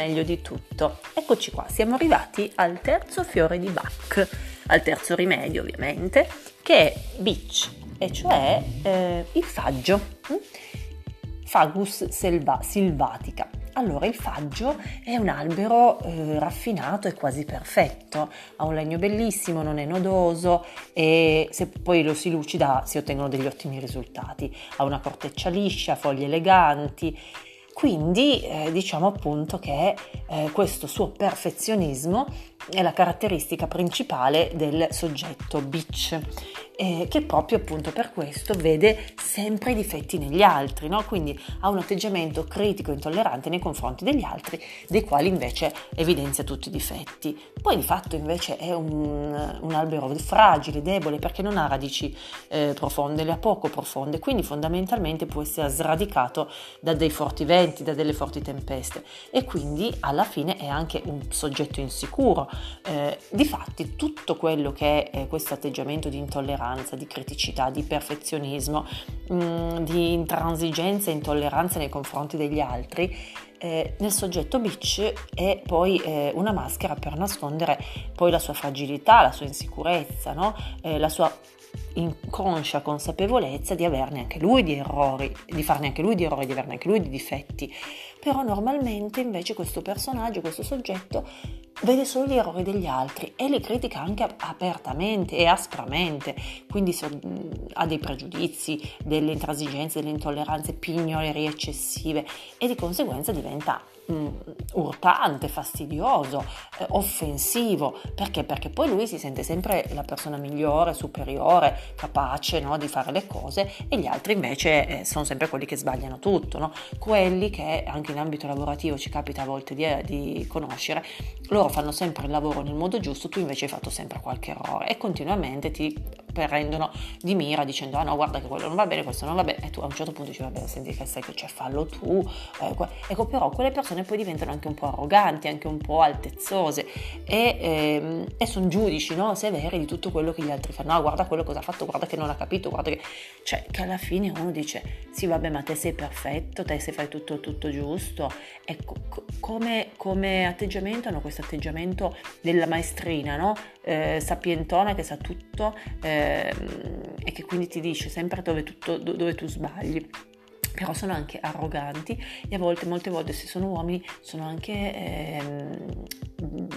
meglio di tutto. Eccoci qua, siamo arrivati al terzo fiore di Bach, al terzo rimedio ovviamente, che è Beach, e cioè eh, il faggio, hm? Fagus selva, silvatica. Allora, il faggio è un albero eh, raffinato e quasi perfetto, ha un legno bellissimo, non è nodoso e se poi lo si lucida si ottengono degli ottimi risultati. Ha una corteccia liscia, foglie eleganti. Quindi eh, diciamo appunto che eh, questo suo perfezionismo è la caratteristica principale del soggetto bitch eh, che proprio appunto per questo vede sempre i difetti negli altri, no? quindi ha un atteggiamento critico e intollerante nei confronti degli altri, dei quali invece evidenzia tutti i difetti. Poi di fatto invece è un, un albero fragile, debole, perché non ha radici eh, profonde, le ha poco profonde, quindi fondamentalmente può essere sradicato da dei forti venti, da delle forti tempeste e quindi alla fine è anche un soggetto insicuro. Eh, difatti tutto quello che è questo atteggiamento di intolleranza, di criticità, di perfezionismo, mh, mm, di intransigenza e intolleranza nei confronti degli altri, eh, nel soggetto bitch è poi eh, una maschera per nascondere poi la sua fragilità, la sua insicurezza, no? eh, la sua inconscia consapevolezza di averne anche lui di errori, di farne anche lui di errori, di averne anche lui di difetti. Però normalmente invece questo personaggio, questo soggetto vede solo gli errori degli altri e li critica anche apertamente e aspramente, quindi ha dei pregiudizi, delle intransigenze, delle intolleranze, pignolerie eccessive e di conseguenza diventa mm, urtante, fastidioso, eh, offensivo. Perché? Perché poi lui si sente sempre la persona migliore, superiore, capace no, di fare le cose e gli altri invece eh, sono sempre quelli che sbagliano tutto. No? Quelli che anche in ambito lavorativo ci capita a volte di, eh, di conoscere, loro fanno sempre il lavoro nel modo giusto, tu invece hai fatto sempre qualche errore e continuamente ti prendono di mira dicendo ah no guarda che quello non va bene, questo non va bene e tu a un certo punto dici vabbè senti che sai che c'è fallo tu, eh, ecco però quelle persone poi diventano anche un po' arroganti, anche un po' altezzose e, ehm, e sono giudici no? severi di tutto quello che gli altri fanno, no guarda quello cosa ha fatto, guarda che non ha capito, guarda che... cioè che alla fine uno dice sì vabbè ma te sei perfetto, te se fai tutto, tutto giusto, ecco come, come atteggiamento hanno questo atteggiamento della maestrina, no? eh, sapientona che sa tutto eh, e che quindi ti dice sempre dove, tutto, dove tu sbagli però sono anche arroganti e a volte, molte volte se sono uomini, sono anche ehm,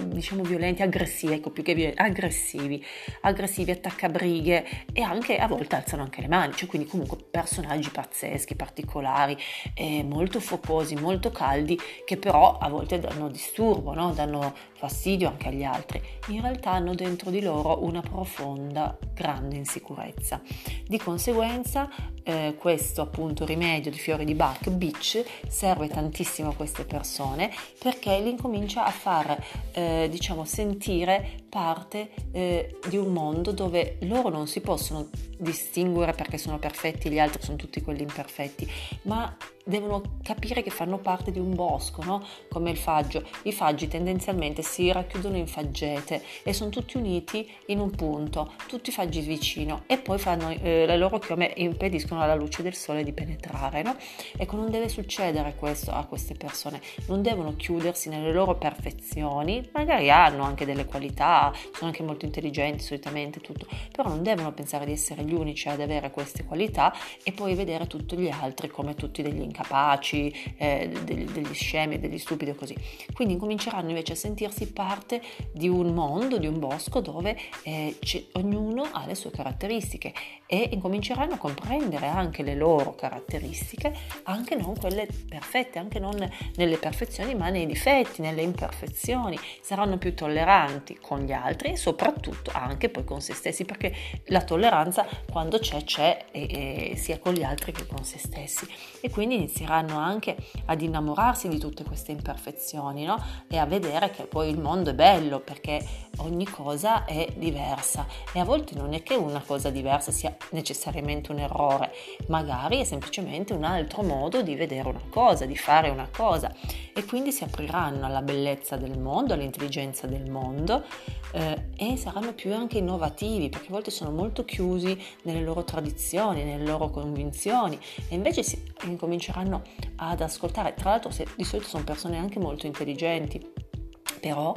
diciamo violenti, aggressivi, ecco più che violenti, aggressivi, aggressivi, attaccabrighe e anche a volte alzano anche le mani, cioè quindi comunque personaggi pazzeschi, particolari, eh, molto focosi, molto caldi, che però a volte danno disturbo, no? danno fastidio anche agli altri. In realtà hanno dentro di loro una profonda, grande insicurezza. Di conseguenza eh, questo appunto rimedio di fiori di Bach, Beach, serve tantissimo a queste persone perché li incomincia a far eh, diciamo sentire parte eh, di un mondo dove loro non si possono distinguere perché sono perfetti, gli altri sono tutti quelli imperfetti, ma devono capire che fanno parte di un bosco, no? come il faggio. I faggi tendenzialmente si racchiudono in faggete e sono tutti uniti in un punto, tutti faggi vicino e poi fanno, eh, le loro chiome impediscono alla luce del sole di penetrare. No? Ecco, non deve succedere questo a queste persone, non devono chiudersi nelle loro perfezioni, magari hanno anche delle qualità, sono anche molto intelligenti solitamente, tutto, però non devono pensare di essere gli unici ad avere queste qualità e poi vedere tutti gli altri come tutti degli incapaci, eh, degli, degli scemi, degli stupidi o così. Quindi incominceranno invece a sentirsi parte di un mondo, di un bosco dove eh, ognuno ha le sue caratteristiche e incominceranno a comprendere anche le loro caratteristiche, anche non quelle perfette, anche non nelle perfezioni, ma nei difetti, nelle imperfezioni. Saranno più tolleranti con gli altri e soprattutto anche poi con se stessi, perché la tolleranza quando c'è c'è e, e sia con gli altri che con se stessi. E quindi inizieranno anche ad innamorarsi di tutte queste imperfezioni no? e a vedere che poi il mondo è bello perché ogni cosa è diversa e a volte non è che una cosa diversa sia necessariamente un errore, magari è semplicemente un altro modo di vedere una cosa, di fare una cosa e quindi si apriranno alla bellezza del mondo, all'intelligenza del mondo eh, e saranno più anche innovativi perché a volte sono molto chiusi nelle loro tradizioni, nelle loro convinzioni e invece si incominceranno ad ascoltare. Tra l'altro se, di solito sono persone anche molto intelligenti però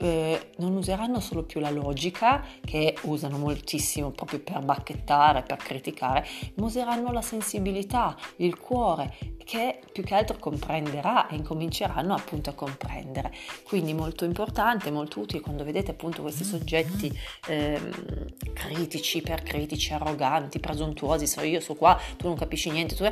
eh, non useranno solo più la logica, che usano moltissimo proprio per bacchettare, per criticare, ma useranno la sensibilità, il cuore, che più che altro comprenderà e incominceranno appunto a comprendere. Quindi molto importante, molto utile quando vedete appunto questi soggetti eh, critici, ipercritici, arroganti, presuntuosi, so io so qua, tu non capisci niente, tu...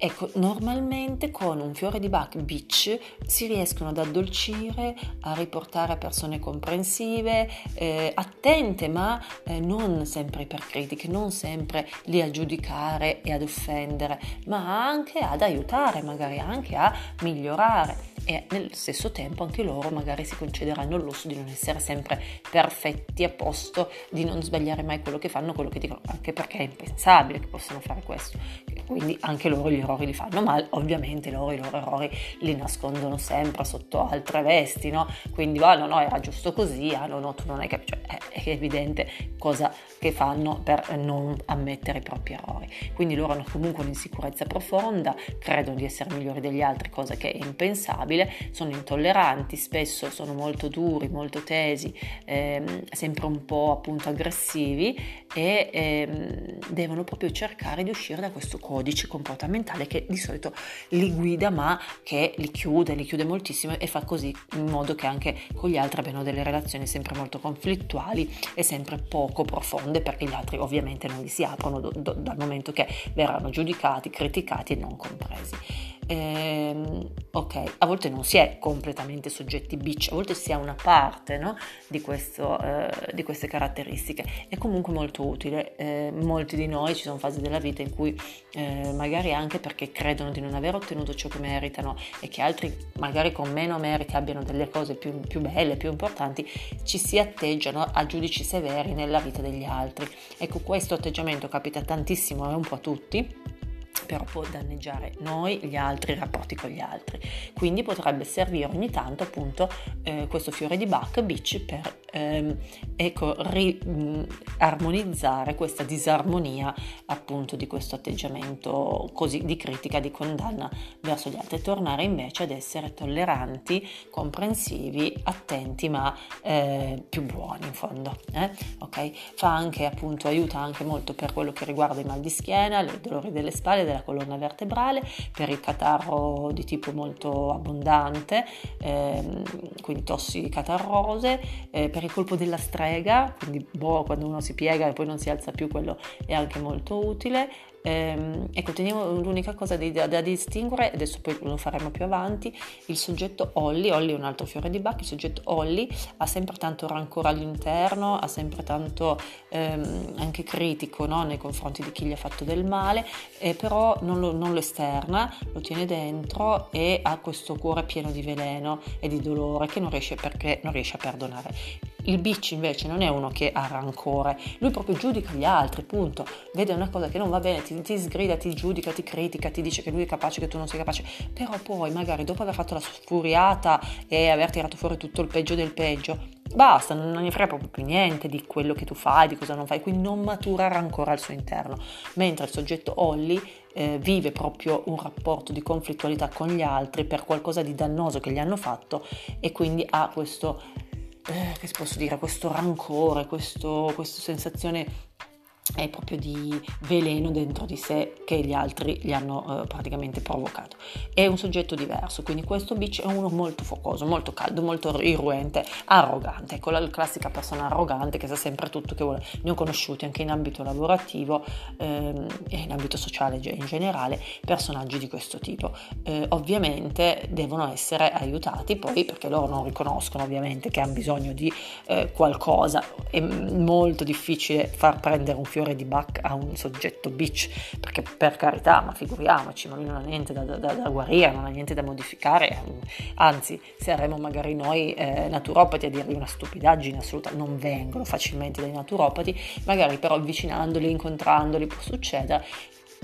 Ecco, normalmente con un fiore di Bach Beach si riescono ad addolcire, a riportare a persone comprensive, eh, attente, ma eh, non sempre ipercritiche, non sempre lì a giudicare e ad offendere, ma anche ad aiutare, magari anche a migliorare e nel stesso tempo anche loro magari si concederanno il lusso di non essere sempre perfetti a posto, di non sbagliare mai quello che fanno, quello che dicono, anche perché è impensabile che possano fare questo. Quindi anche loro gli errori li fanno, ma ovviamente loro i loro errori li nascondono sempre sotto altre vesti, no? Quindi, ah no, no, era giusto così, ah no, no, tu non hai capito. Cioè, è evidente cosa che fanno per non ammettere i propri errori. Quindi loro hanno comunque un'insicurezza profonda, credono di essere migliori degli altri, cosa che è impensabile sono intolleranti, spesso sono molto duri, molto tesi, ehm, sempre un po' appunto aggressivi e ehm, devono proprio cercare di uscire da questo codice comportamentale che di solito li guida ma che li chiude, li chiude moltissimo e fa così in modo che anche con gli altri abbiano delle relazioni sempre molto conflittuali e sempre poco profonde perché gli altri ovviamente non li si aprono do, do, dal momento che verranno giudicati, criticati e non compresi ehm, ok, a volte non si è completamente soggetti bitch, a volte si ha una parte no, di, questo, eh, di, queste caratteristiche. È comunque molto utile. Eh, molti di noi ci sono fasi della vita in cui eh, magari anche perché credono di non aver ottenuto ciò che meritano e che altri magari con meno meriti abbiano delle cose più, più belle, più importanti, ci si atteggiano a giudici severi nella vita degli altri. Ecco, questo atteggiamento capita tantissimo e un po' a tutti però può danneggiare noi, gli altri, i rapporti con gli altri. Quindi potrebbe servire ogni tanto appunto eh, questo fiore di Bach Beach per ehm, ecco, ri, mh, armonizzare questa disarmonia appunto di questo atteggiamento così di critica, di condanna verso gli altri e tornare invece ad essere tolleranti, comprensivi, attenti ma eh, più buoni in fondo. Eh? Okay? Fa anche appunto, aiuta anche molto per quello che riguarda i mal di schiena, i dolori delle spalle, della colonna vertebrale, per il catarro di tipo molto abbondante, ehm, quindi tossi catarrose, eh, per il colpo della strega, quindi boh, quando uno si piega e poi non si alza più, quello è anche molto utile. Ehm, ecco, teniamo l'unica cosa da, da, distinguere, adesso poi lo faremo più avanti, il soggetto Olli, Olli è un altro fiore di Bach, il soggetto Olli ha sempre tanto rancore all'interno, ha sempre tanto ehm, anche critico no? nei confronti di chi gli ha fatto del male, eh, però non lo, non lo esterna, lo tiene dentro e ha questo cuore pieno di veleno e di dolore che non riesce perché non riesce a perdonare. Il bitch invece non è uno che ha rancore, lui proprio giudica gli altri, punto. Vede una cosa che non va bene, ti, ti sgrida, ti giudica, ti critica, ti dice che lui è capace, che tu non sei capace, però poi magari dopo aver fatto la sfuriata e aver tirato fuori tutto il peggio del peggio, basta, non ne frega proprio più niente di quello che tu fai, di cosa non fai, quindi non matura rancore al suo interno. Mentre il soggetto Holly eh, vive proprio un rapporto di conflittualità con gli altri per qualcosa di dannoso che gli hanno fatto e quindi ha questo eh, che si posso dire, questo rancore, questo, questa sensazione è proprio di veleno dentro di sé che gli altri gli hanno eh, praticamente provocato. È un soggetto diverso, quindi questo bitch è uno molto focoso, molto caldo, molto irruente, arrogante. Ecco la classica persona arrogante che sa sempre tutto che vuole. Ne ho conosciuti anche in ambito lavorativo ehm, e in ambito sociale in generale personaggi di questo tipo. Eh, ovviamente devono essere aiutati poi perché loro non riconoscono ovviamente che hanno bisogno di eh, qualcosa. È molto difficile far prendere un fiore fiore di Bach a un soggetto bitch, perché per carità, ma figuriamoci, ma lui non ha niente da, da, da guarire, non ha niente da modificare, anzi saremo magari noi eh, naturopati a dirgli una stupidaggine assoluta, non vengono facilmente dai naturopati, magari però avvicinandoli, incontrandoli può succedere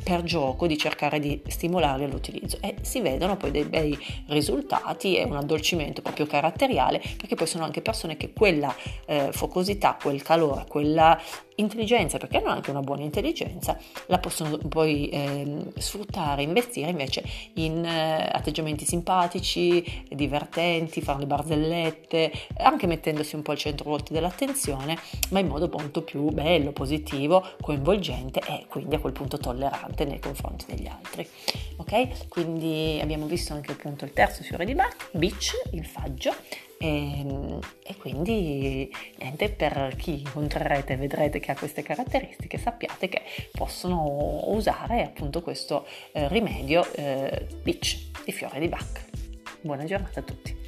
per gioco di cercare di stimolarli all'utilizzo. E si vedono poi dei bei risultati e un addolcimento proprio caratteriale perché poi sono anche persone che quella eh, focosità, quel calore, quella intelligenza, perché hanno anche una buona intelligenza, la possono poi eh, sfruttare, investire invece in eh, atteggiamenti simpatici, divertenti, fare le barzellette, anche mettendosi un po' al centro volte dell'attenzione, ma in modo molto più bello, positivo, coinvolgente e quindi a quel punto tollerante nei confronti degli altri. Ok? Quindi abbiamo visto anche appunto il terzo fiore di Bach, Beach, il faggio, e, ehm, e, quindi niente, per chi incontrerete vedrete che ha queste caratteristiche, sappiate che possono usare appunto questo eh, rimedio eh, Beach di fiore di Bach. Buona giornata a tutti.